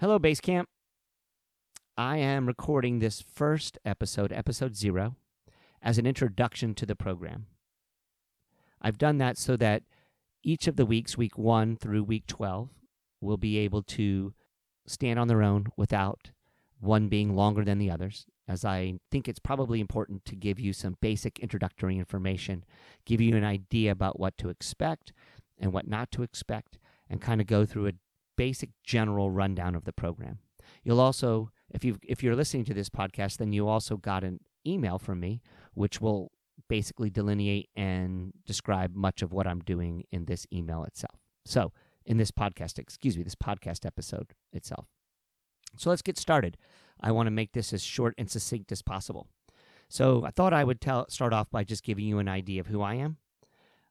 Hello, Basecamp. I am recording this first episode, episode zero, as an introduction to the program. I've done that so that each of the weeks, week one through week 12, will be able to stand on their own without one being longer than the others, as I think it's probably important to give you some basic introductory information, give you an idea about what to expect and what not to expect, and kind of go through a basic general rundown of the program. You'll also, if you if you're listening to this podcast, then you also got an email from me, which will basically delineate and describe much of what I'm doing in this email itself. So, in this podcast, excuse me, this podcast episode itself. So let's get started. I want to make this as short and succinct as possible. So I thought I would tell, start off by just giving you an idea of who I am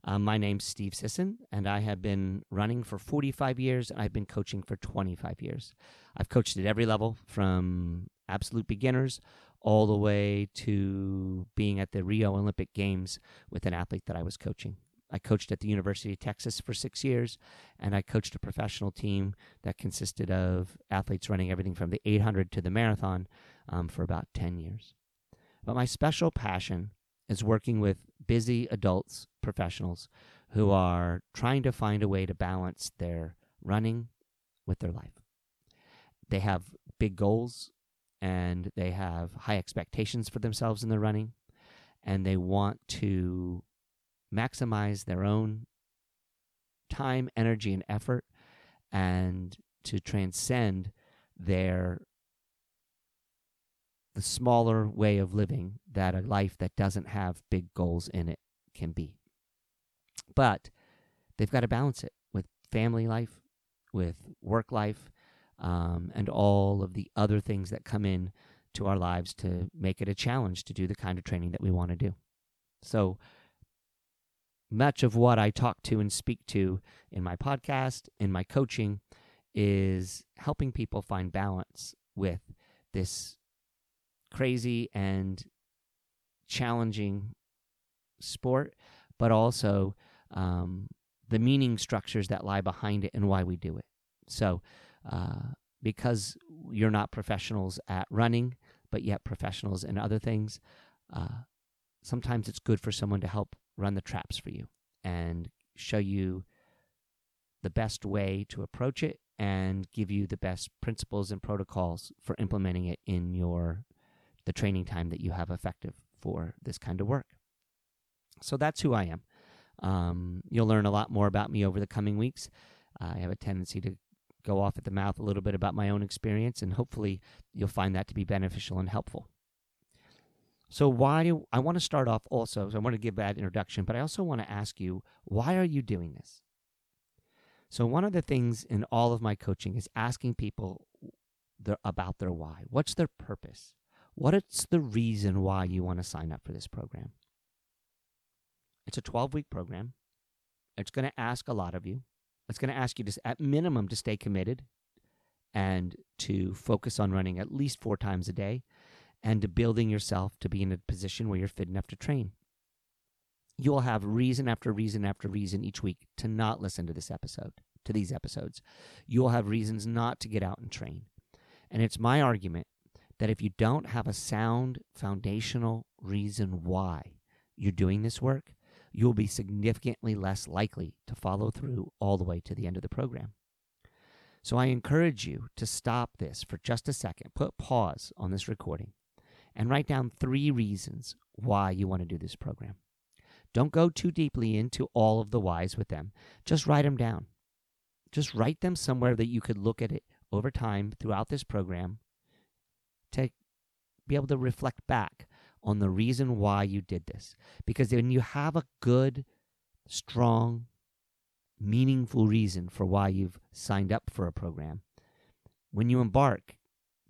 um, my name's Steve Sisson, and I have been running for 45 years, and I've been coaching for 25 years. I've coached at every level from absolute beginners all the way to being at the Rio Olympic Games with an athlete that I was coaching. I coached at the University of Texas for six years, and I coached a professional team that consisted of athletes running everything from the 800 to the marathon um, for about 10 years. But my special passion is working with busy adults, professionals who are trying to find a way to balance their running with their life. They have big goals and they have high expectations for themselves in their running, and they want to maximize their own time, energy, and effort and to transcend their the smaller way of living that a life that doesn't have big goals in it can be. But they've got to balance it with family life, with work life, um, and all of the other things that come in to our lives to make it a challenge to do the kind of training that we want to do. So, much of what I talk to and speak to in my podcast, in my coaching, is helping people find balance with this crazy and challenging sport, but also um, the meaning structures that lie behind it and why we do it. So, uh, because you're not professionals at running, but yet professionals in other things, uh, sometimes it's good for someone to help run the traps for you and show you the best way to approach it and give you the best principles and protocols for implementing it in your the training time that you have effective for this kind of work. So that's who I am. Um, you'll learn a lot more about me over the coming weeks. I have a tendency to go off at the mouth a little bit about my own experience, and hopefully you'll find that to be beneficial and helpful. So, why do I want to start off also? So, I want to give that introduction, but I also want to ask you, why are you doing this? So, one of the things in all of my coaching is asking people about their why. What's their purpose? What's the reason why you want to sign up for this program? It's a 12 week program. It's going to ask a lot of you. It's going to ask you to, at minimum, to stay committed and to focus on running at least four times a day and to building yourself to be in a position where you're fit enough to train. You will have reason after reason after reason each week to not listen to this episode, to these episodes. You will have reasons not to get out and train. And it's my argument that if you don't have a sound foundational reason why you're doing this work, you'll be significantly less likely to follow through all the way to the end of the program. So I encourage you to stop this for just a second, put pause on this recording, and write down three reasons why you want to do this program. Don't go too deeply into all of the whys with them. Just write them down. Just write them somewhere that you could look at it over time throughout this program to be able to reflect back on the reason why you did this. Because when you have a good, strong, meaningful reason for why you've signed up for a program, when you embark,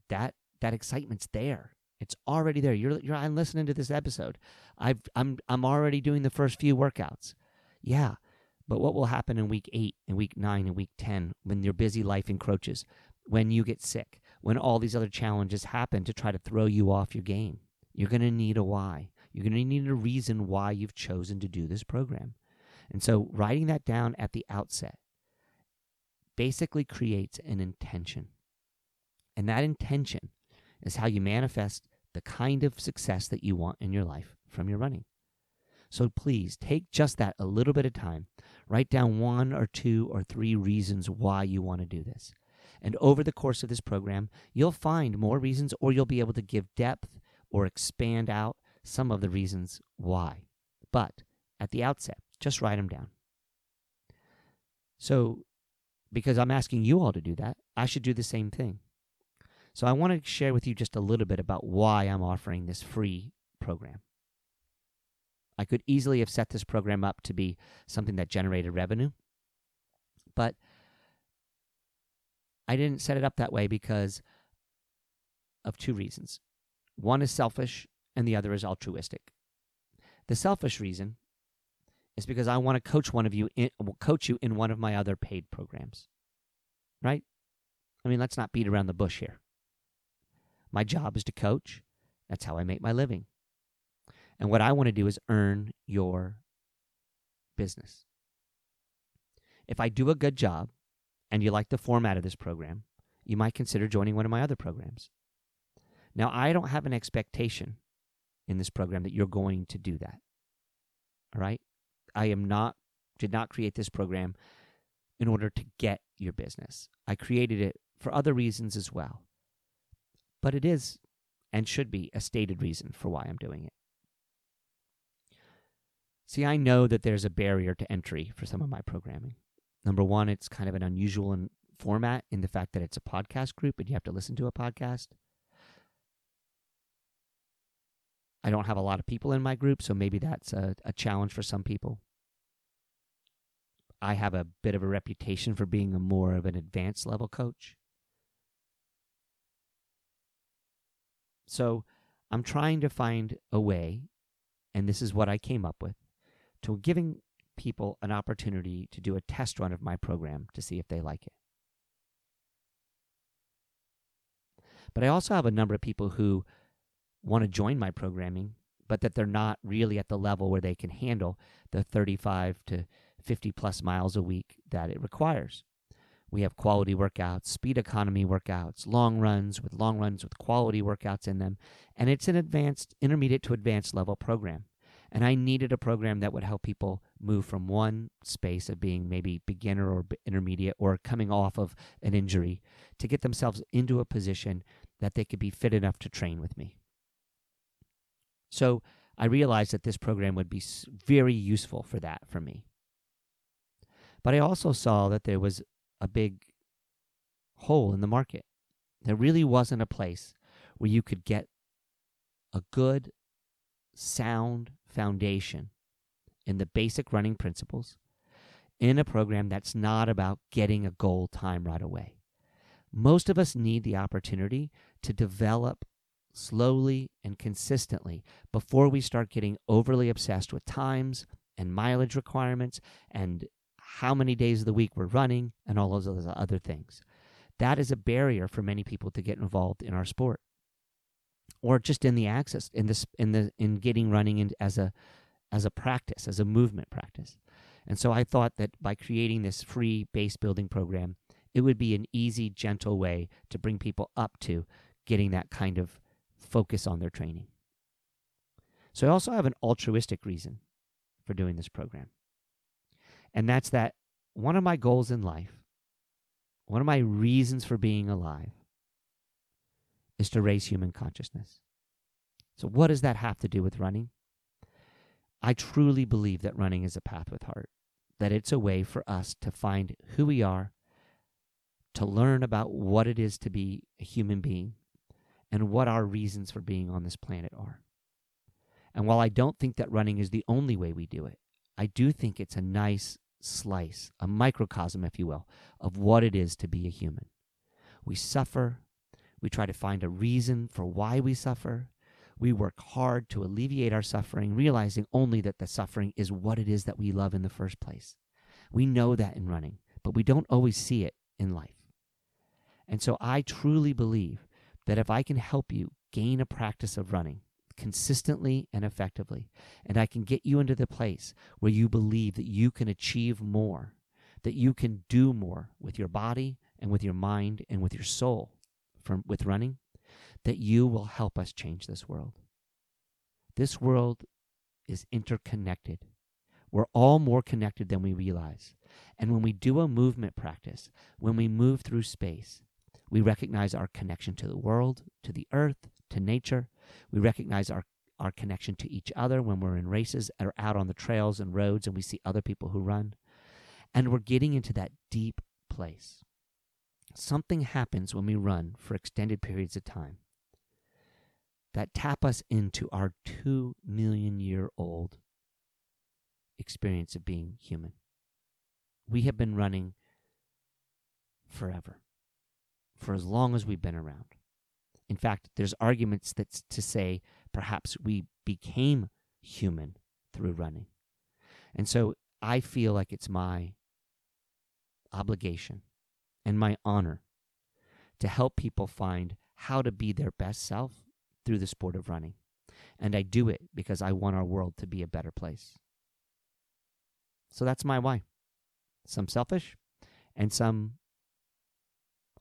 that that excitement's there. It's already there. You're, you're I'm listening to this episode. I've I'm I'm already doing the first few workouts. Yeah. But what will happen in week eight and week nine and week ten when your busy life encroaches, when you get sick, when all these other challenges happen to try to throw you off your game. You're going to need a why. You're going to need a reason why you've chosen to do this program. And so writing that down at the outset basically creates an intention. And that intention is how you manifest the kind of success that you want in your life from your running. So please take just that a little bit of time. Write down one or two or three reasons why you want to do this. And over the course of this program, you'll find more reasons or you'll be able to give depth or expand out some of the reasons why. But at the outset, just write them down. So, because I'm asking you all to do that, I should do the same thing. So, I want to share with you just a little bit about why I'm offering this free program. I could easily have set this program up to be something that generated revenue, but I didn't set it up that way because of two reasons. One is selfish, and the other is altruistic. The selfish reason is because I want to coach one of you in, coach you in one of my other paid programs. Right? I mean, let's not beat around the bush here. My job is to coach. That's how I make my living. And what I want to do is earn your business. If I do a good job and you like the format of this program, you might consider joining one of my other programs. Now, I don't have an expectation in this program that you're going to do that. All right? I am not did not create this program in order to get your business. I created it for other reasons as well. But it is and should be a stated reason for why I'm doing it. See, I know that there's a barrier to entry for some of my programming. Number one, it's kind of an unusual in format in the fact that it's a podcast group and you have to listen to a podcast. I don't have a lot of people in my group, so maybe that's a, a challenge for some people. I have a bit of a reputation for being a more of an advanced level coach. So I'm trying to find a way, and this is what I came up with, to giving people an opportunity to do a test run of my program to see if they like it. But I also have a number of people who want to join my programming, but that they're not really at the level where they can handle the 35 to 50 plus miles a week that it requires. We have quality workouts, speed economy workouts, long runs with long runs with quality workouts in them, and it's an advanced, intermediate to advanced level program. And I needed a program that would help people move from one space of being maybe beginner or intermediate or coming off of an injury to get themselves into a position that they could be fit enough to train with me. So I realized that this program would be very useful for that for me. But I also saw that there was a big hole in the market. There really wasn't a place where you could get a good, sound foundation in the basic running principles in a program that's not about getting a goal time right away. Most of us need the opportunity to develop slowly and consistently before we start getting overly obsessed with times and mileage requirements and how many days of the week we're running and all those other things. That is a barrier for many people to get involved in our sport or just in the access in this in the in getting running in, as a as a practice as a movement practice. And so i thought that by creating this free base building program it would be an easy gentle way to bring people up to getting that kind of focus on their training. So i also have an altruistic reason for doing this program. And that's that one of my goals in life one of my reasons for being alive is to raise human consciousness. So, what does that have to do with running? I truly believe that running is a path with heart, that it's a way for us to find who we are, to learn about what it is to be a human being, and what our reasons for being on this planet are. And while I don't think that running is the only way we do it, I do think it's a nice slice, a microcosm, if you will, of what it is to be a human. We suffer, we try to find a reason for why we suffer. We work hard to alleviate our suffering, realizing only that the suffering is what it is that we love in the first place. We know that in running, but we don't always see it in life. And so I truly believe that if I can help you gain a practice of running consistently and effectively, and I can get you into the place where you believe that you can achieve more, that you can do more with your body and with your mind and with your soul, from with running that you will help us change this world. This world is interconnected. We're all more connected than we realize. And when we do a movement practice, when we move through space, we recognize our connection to the world, to the earth, to nature. We recognize our, our connection to each other when we're in races or out on the trails and roads and we see other people who run. And we're getting into that deep place. Something happens when we run for extended periods of time that tap us into our two million year old experience of being human. We have been running forever, for as long as we've been around. In fact, there's arguments that to say perhaps we became human through running. And so I feel like it's my obligation and my honor to help people find how to be their best self through the sport of running. And I do it because I want our world to be a better place. So that's my why. Some selfish and some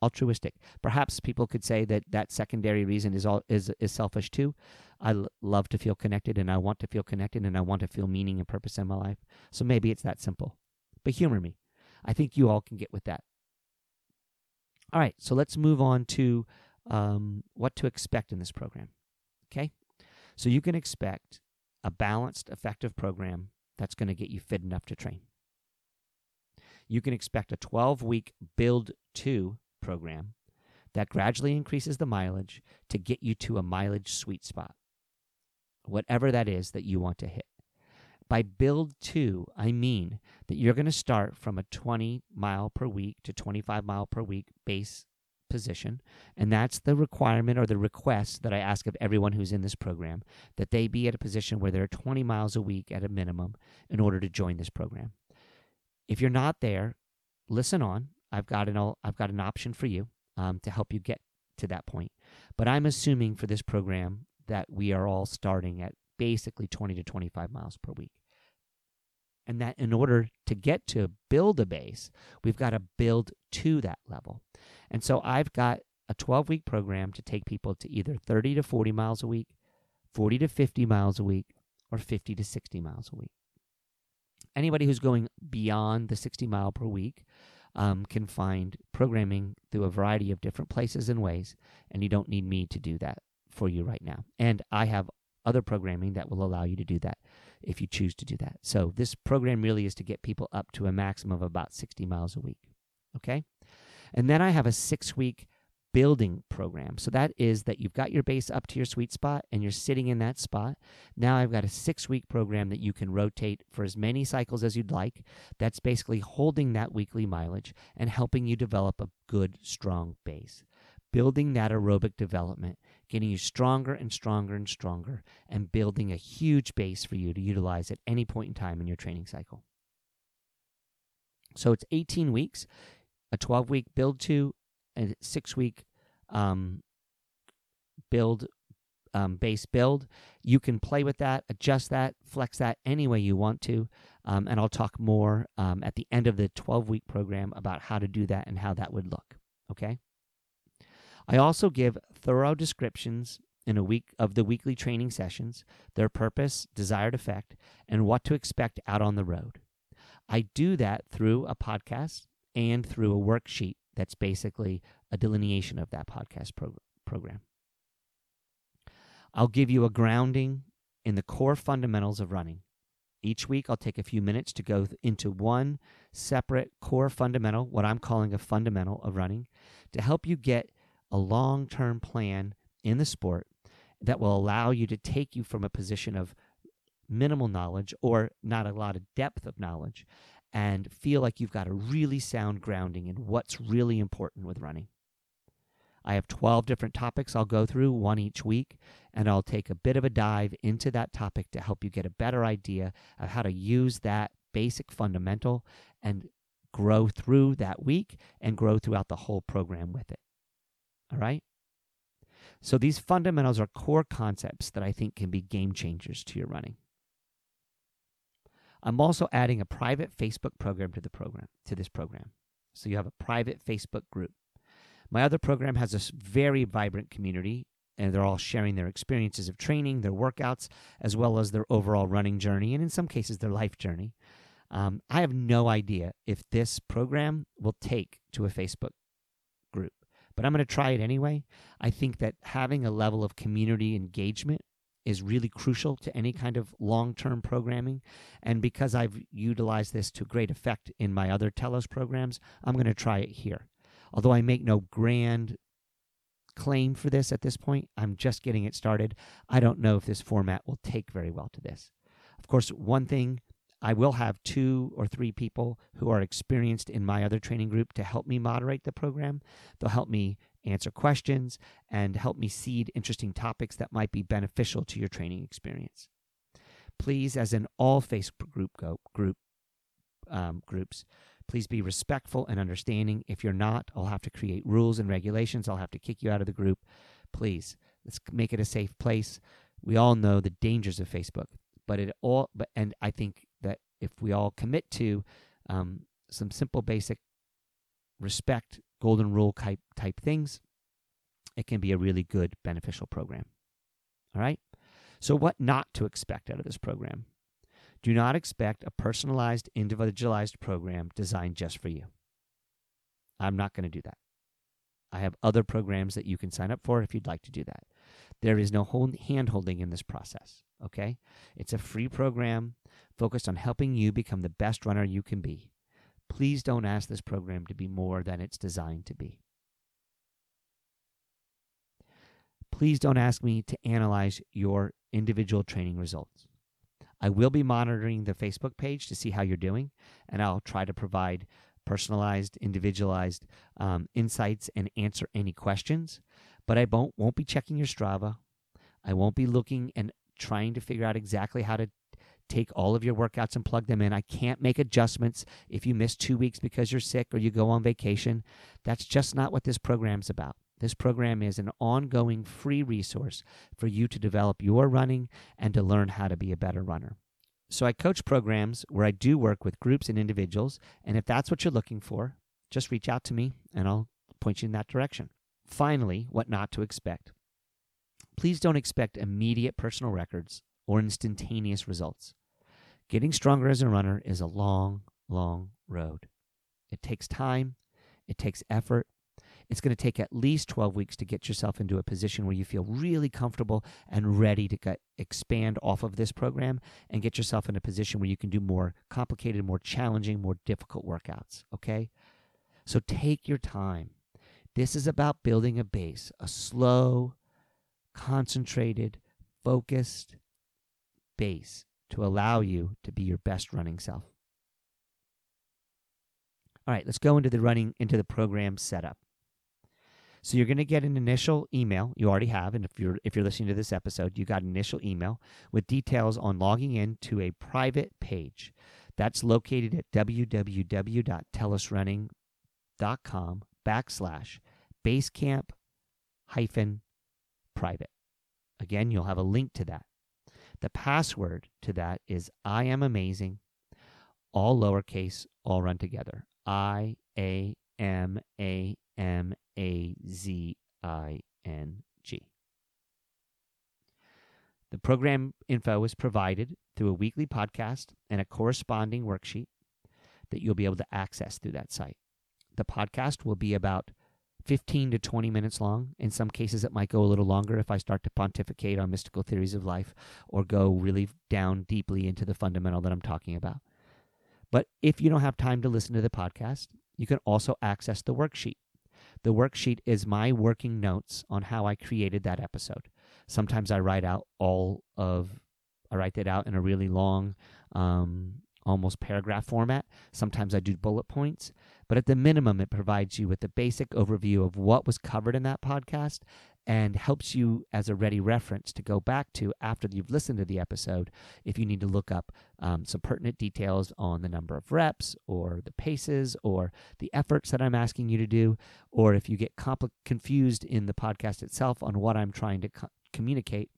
altruistic. Perhaps people could say that that secondary reason is all is is selfish too. I l- love to feel connected and I want to feel connected and I want to feel meaning and purpose in my life. So maybe it's that simple. But humor me. I think you all can get with that. All right, so let's move on to um, what to expect in this program. Okay, so you can expect a balanced, effective program that's going to get you fit enough to train. You can expect a 12 week build to program that gradually increases the mileage to get you to a mileage sweet spot, whatever that is that you want to hit. By build two, I mean that you're going to start from a 20 mile per week to 25 mile per week base position. And that's the requirement or the request that I ask of everyone who's in this program that they be at a position where they're 20 miles a week at a minimum in order to join this program. If you're not there, listen on. I've got an I've got an option for you um, to help you get to that point. But I'm assuming for this program that we are all starting at basically 20 to 25 miles per week. And that in order to get to build a base, we've got to build to that level. And so I've got a 12 week program to take people to either 30 to 40 miles a week, 40 to 50 miles a week, or 50 to 60 miles a week. Anybody who's going beyond the 60 mile per week um, can find programming through a variety of different places and ways, and you don't need me to do that for you right now. And I have other programming that will allow you to do that if you choose to do that. So this program really is to get people up to a maximum of about 60 miles a week. Okay? And then I have a six week building program. So that is that you've got your base up to your sweet spot and you're sitting in that spot. Now I've got a six week program that you can rotate for as many cycles as you'd like. That's basically holding that weekly mileage and helping you develop a good, strong base. Building that aerobic development, getting you stronger and stronger and stronger, and building a huge base for you to utilize at any point in time in your training cycle. So it's 18 weeks, a 12 week build to, a six week um, build um, base build. You can play with that, adjust that, flex that any way you want to. Um, and I'll talk more um, at the end of the 12 week program about how to do that and how that would look. Okay. I also give thorough descriptions in a week of the weekly training sessions, their purpose, desired effect, and what to expect out on the road. I do that through a podcast and through a worksheet that's basically a delineation of that podcast prog- program. I'll give you a grounding in the core fundamentals of running. Each week, I'll take a few minutes to go into one separate core fundamental, what I'm calling a fundamental of running, to help you get a long term plan in the sport that will allow you to take you from a position of minimal knowledge or not a lot of depth of knowledge and feel like you've got a really sound grounding in what's really important with running. I have 12 different topics I'll go through, one each week, and I'll take a bit of a dive into that topic to help you get a better idea of how to use that basic fundamental and grow through that week and grow throughout the whole program with it. All right? So these fundamentals are core concepts that I think can be game changers to your running. I'm also adding a private Facebook program to the program to this program. So you have a private Facebook group. My other program has a very vibrant community, and they're all sharing their experiences of training, their workouts, as well as their overall running journey, and in some cases, their life journey. Um, I have no idea if this program will take to a Facebook but I'm going to try it anyway. I think that having a level of community engagement is really crucial to any kind of long term programming. And because I've utilized this to great effect in my other Telos programs, I'm going to try it here. Although I make no grand claim for this at this point, I'm just getting it started. I don't know if this format will take very well to this. Of course, one thing I will have two or three people who are experienced in my other training group to help me moderate the program. They'll help me answer questions and help me seed interesting topics that might be beneficial to your training experience. Please, as in all Facebook group go, group um, groups, please be respectful and understanding. If you're not, I'll have to create rules and regulations. I'll have to kick you out of the group. Please, let's make it a safe place. We all know the dangers of Facebook, but it all. But and I think if we all commit to um, some simple, basic respect golden rule type type things, it can be a really good beneficial program. All right? So what not to expect out of this program? Do not expect a personalized, individualized program designed just for you. I'm not going to do that. I have other programs that you can sign up for if you'd like to do that. There is no hand holding in this process, okay? It's a free program focused on helping you become the best runner you can be. Please don't ask this program to be more than it's designed to be. Please don't ask me to analyze your individual training results. I will be monitoring the Facebook page to see how you're doing, and I'll try to provide personalized, individualized um, insights and answer any questions. But I won't, won't be checking your Strava. I won't be looking and trying to figure out exactly how to take all of your workouts and plug them in. I can't make adjustments if you miss two weeks because you're sick or you go on vacation. That's just not what this program's about. This program is an ongoing free resource for you to develop your running and to learn how to be a better runner. So I coach programs where I do work with groups and individuals, and if that's what you're looking for, just reach out to me and I'll point you in that direction. Finally, what not to expect. Please don't expect immediate personal records or instantaneous results. Getting stronger as a runner is a long, long road. It takes time, it takes effort. It's going to take at least 12 weeks to get yourself into a position where you feel really comfortable and ready to get, expand off of this program and get yourself in a position where you can do more complicated, more challenging, more difficult workouts. Okay? So take your time. This is about building a base, a slow, concentrated, focused, base to allow you to be your best running self. All right, let's go into the running into the program setup. So you're going to get an initial email. You already have, and if you're if you're listening to this episode, you got an initial email with details on logging in to a private page. That's located at www.telosrunning.com backslash basecamp hyphen private. Again, you'll have a link to that. The password to that is I am amazing, all lowercase, all run together. I A M A M A Z I N G. The program info is provided through a weekly podcast and a corresponding worksheet that you'll be able to access through that site. The podcast will be about 15 to 20 minutes long. In some cases, it might go a little longer if I start to pontificate on mystical theories of life or go really down deeply into the fundamental that I'm talking about. But if you don't have time to listen to the podcast, you can also access the worksheet. The worksheet is my working notes on how I created that episode. Sometimes I write out all of, I write that out in a really long, um, almost paragraph format. Sometimes I do bullet points. But at the minimum, it provides you with a basic overview of what was covered in that podcast and helps you as a ready reference to go back to after you've listened to the episode if you need to look up um, some pertinent details on the number of reps or the paces or the efforts that I'm asking you to do, or if you get compl- confused in the podcast itself on what I'm trying to co- communicate.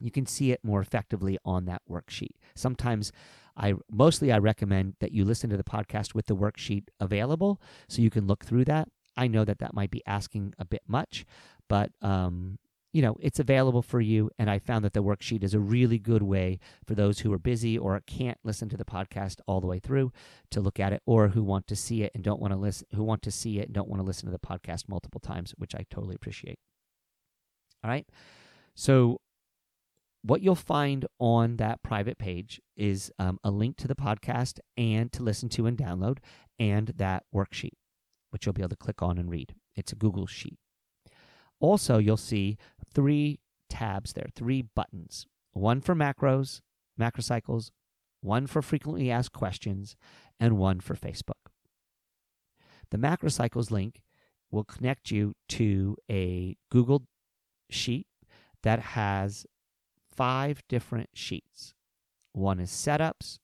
You can see it more effectively on that worksheet. Sometimes I mostly I recommend that you listen to the podcast with the worksheet available so you can look through that. I know that that might be asking a bit much, but um, you know, it's available for you. And I found that the worksheet is a really good way for those who are busy or can't listen to the podcast all the way through to look at it, or who want to see it and don't want to listen, who want to see it and don't want to listen to the podcast multiple times, which I totally appreciate. All right. So, what you'll find on that private page is um, a link to the podcast and to listen to and download, and that worksheet, which you'll be able to click on and read. It's a Google Sheet. Also, you'll see three tabs there, three buttons one for macros, macrocycles, one for frequently asked questions, and one for Facebook. The macrocycles link will connect you to a Google sheet that has five different sheets. One is setups,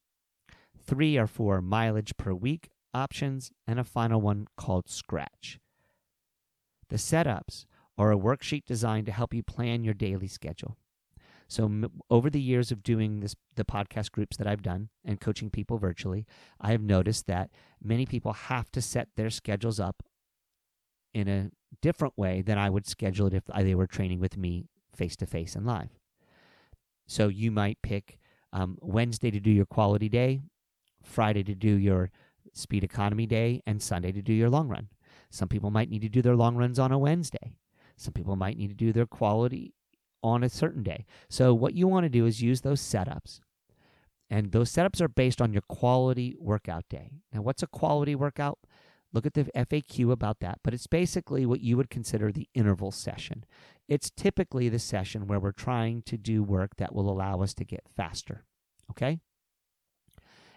three are for mileage per week options, and a final one called Scratch. The setups are a worksheet designed to help you plan your daily schedule. So m- over the years of doing this the podcast groups that I've done and coaching people virtually, I have noticed that many people have to set their schedules up in a different way than I would schedule it if they were training with me face to face and live. So you might pick um, Wednesday to do your quality day, Friday to do your speed economy day, and Sunday to do your long run. Some people might need to do their long runs on a Wednesday. Some people might need to do their quality on a certain day. So, what you want to do is use those setups. And those setups are based on your quality workout day. Now, what's a quality workout? Look at the FAQ about that, but it's basically what you would consider the interval session. It's typically the session where we're trying to do work that will allow us to get faster. Okay?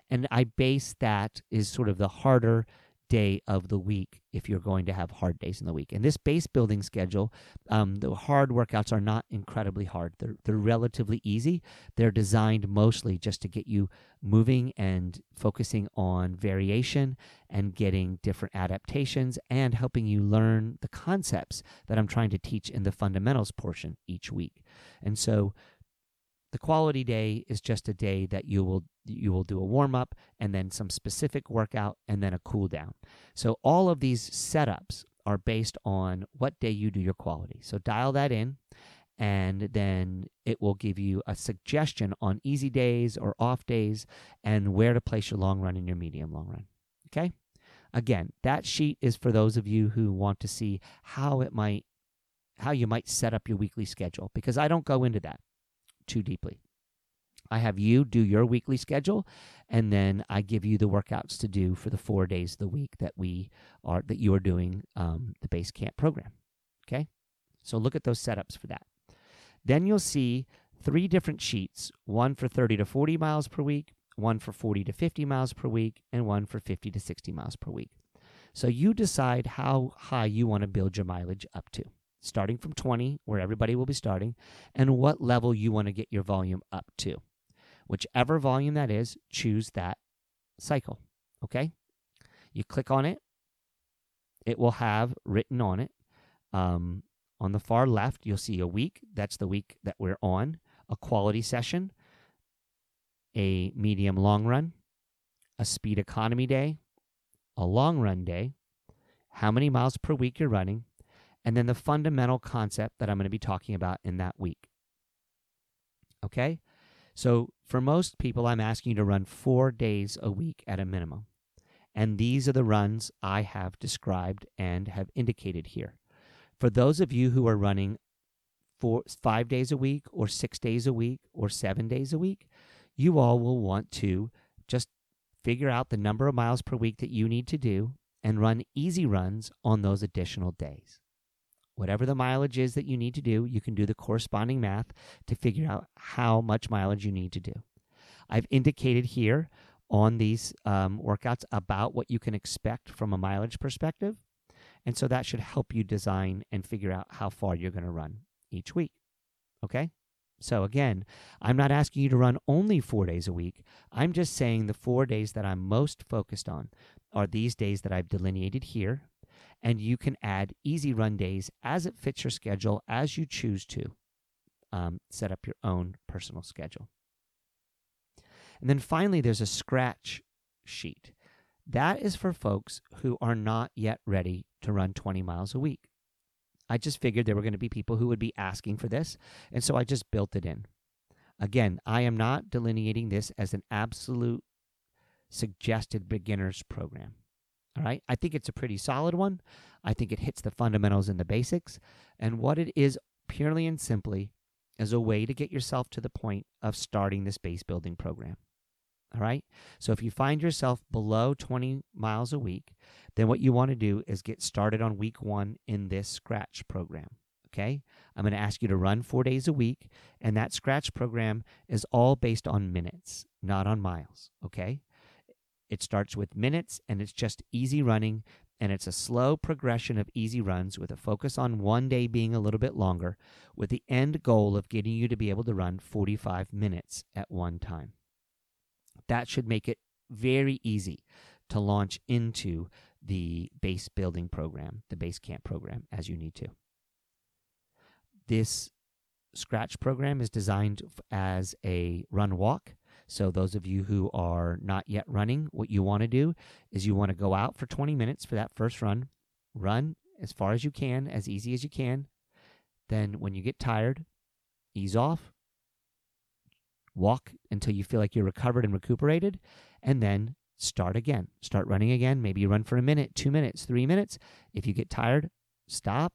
And I base that is sort of the harder day of the week if you're going to have hard days in the week. And this base building schedule, um, the hard workouts are not incredibly hard. They're, they're relatively easy. They're designed mostly just to get you moving and focusing on variation and getting different adaptations and helping you learn the concepts that I'm trying to teach in the fundamentals portion each week. And so the quality day is just a day that you will you will do a warm up and then some specific workout and then a cool down. So all of these setups are based on what day you do your quality. So dial that in and then it will give you a suggestion on easy days or off days and where to place your long run and your medium long run. Okay? Again, that sheet is for those of you who want to see how it might how you might set up your weekly schedule because I don't go into that too deeply. I have you do your weekly schedule, and then I give you the workouts to do for the four days of the week that we are that you are doing um, the base camp program. Okay, so look at those setups for that. Then you'll see three different sheets: one for 30 to 40 miles per week, one for 40 to 50 miles per week, and one for 50 to 60 miles per week. So you decide how high you want to build your mileage up to starting from 20, where everybody will be starting, and what level you want to get your volume up to. Whichever volume that is, choose that cycle. Okay? You click on it, it will have written on it. Um, on the far left, you'll see a week. That's the week that we're on, a quality session, a medium long run, a speed economy day, a long run day, how many miles per week you're running, and then the fundamental concept that I'm going to be talking about in that week. Okay? So, for most people, I'm asking you to run four days a week at a minimum. And these are the runs I have described and have indicated here. For those of you who are running four, five days a week, or six days a week, or seven days a week, you all will want to just figure out the number of miles per week that you need to do and run easy runs on those additional days. Whatever the mileage is that you need to do, you can do the corresponding math to figure out how much mileage you need to do. I've indicated here on these um, workouts about what you can expect from a mileage perspective. And so that should help you design and figure out how far you're going to run each week. Okay? So again, I'm not asking you to run only four days a week. I'm just saying the four days that I'm most focused on are these days that I've delineated here and you can add easy run days as it fits your schedule as you choose to um, set up your own personal schedule. And then finally, there's a scratch sheet. That is for folks who are not yet ready to run 20 miles a week. I just figured there were going to be people who would be asking for this, and so I just built it in. Again, I am not delineating this as an absolute suggested beginners program. All right. I think it's a pretty solid one. I think it hits the fundamentals and the basics. And what it is purely and simply is a way to get yourself to the point of starting this base building program. All right. So if you find yourself below 20 miles a week, then what you want to do is get started on week one in this scratch program. Okay. I'm going to ask you to run four days a week. And that scratch program is all based on minutes, not on miles. Okay. It starts with minutes and it's just easy running. And it's a slow progression of easy runs with a focus on one day being a little bit longer, with the end goal of getting you to be able to run 45 minutes at one time. That should make it very easy to launch into the base building program, the base camp program, as you need to. This Scratch program is designed as a run walk. So, those of you who are not yet running, what you want to do is you want to go out for 20 minutes for that first run, run as far as you can, as easy as you can. Then, when you get tired, ease off, walk until you feel like you're recovered and recuperated, and then start again. Start running again. Maybe you run for a minute, two minutes, three minutes. If you get tired, stop,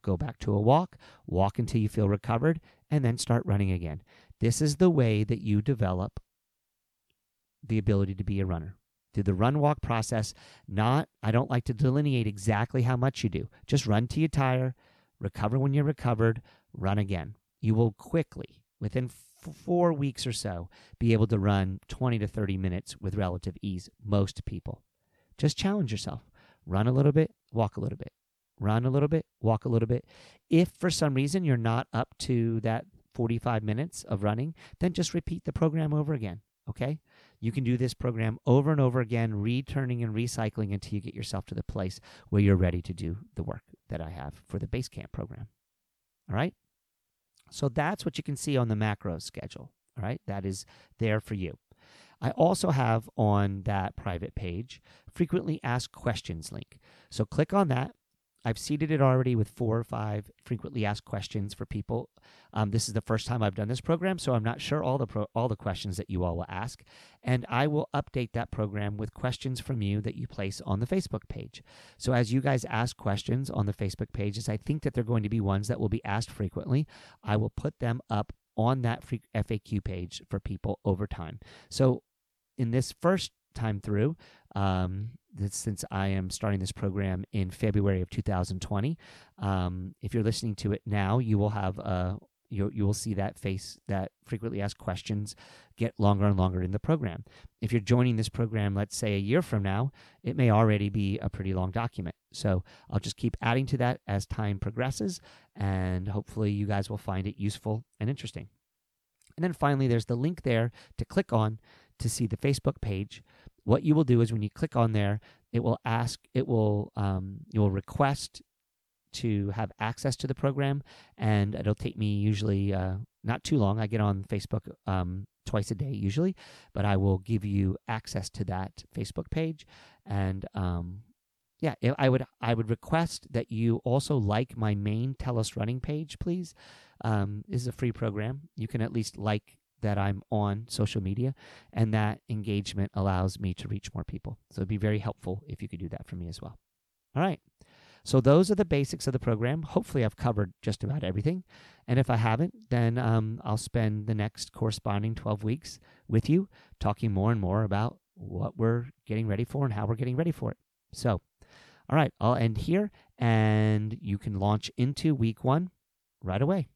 go back to a walk, walk until you feel recovered, and then start running again. This is the way that you develop the ability to be a runner. Through the run walk process, not, I don't like to delineate exactly how much you do. Just run till you tire, recover when you're recovered, run again. You will quickly, within four weeks or so, be able to run 20 to 30 minutes with relative ease. Most people. Just challenge yourself. Run a little bit, walk a little bit. Run a little bit, walk a little bit. If for some reason you're not up to that 45 minutes of running, then just repeat the program over again. Okay? You can do this program over and over again, returning and recycling until you get yourself to the place where you're ready to do the work that I have for the base camp program. All right? So that's what you can see on the macro schedule. All right, that is there for you. I also have on that private page frequently asked questions link. So click on that I've seeded it already with four or five frequently asked questions for people. Um, this is the first time I've done this program, so I'm not sure all the pro- all the questions that you all will ask, and I will update that program with questions from you that you place on the Facebook page. So as you guys ask questions on the Facebook pages, I think that they're going to be ones that will be asked frequently. I will put them up on that FAQ page for people over time. So in this first time through, um, since I am starting this program in February of 2020. Um, if you're listening to it now, you will have a you you will see that face that frequently asked questions get longer and longer in the program. If you're joining this program, let's say a year from now, it may already be a pretty long document. So I'll just keep adding to that as time progresses, and hopefully you guys will find it useful and interesting. And then finally, there's the link there to click on to see the Facebook page what you will do is when you click on there, it will ask, it will, um, you will request to have access to the program, and it'll take me usually uh, not too long. I get on Facebook um, twice a day usually, but I will give you access to that Facebook page, and um, yeah, I would I would request that you also like my main Telos Running page, please. Um, this is a free program. You can at least like that I'm on social media, and that engagement allows me to reach more people. So it'd be very helpful if you could do that for me as well. All right. So those are the basics of the program. Hopefully, I've covered just about everything. And if I haven't, then um, I'll spend the next corresponding 12 weeks with you talking more and more about what we're getting ready for and how we're getting ready for it. So, all right, I'll end here and you can launch into week one right away.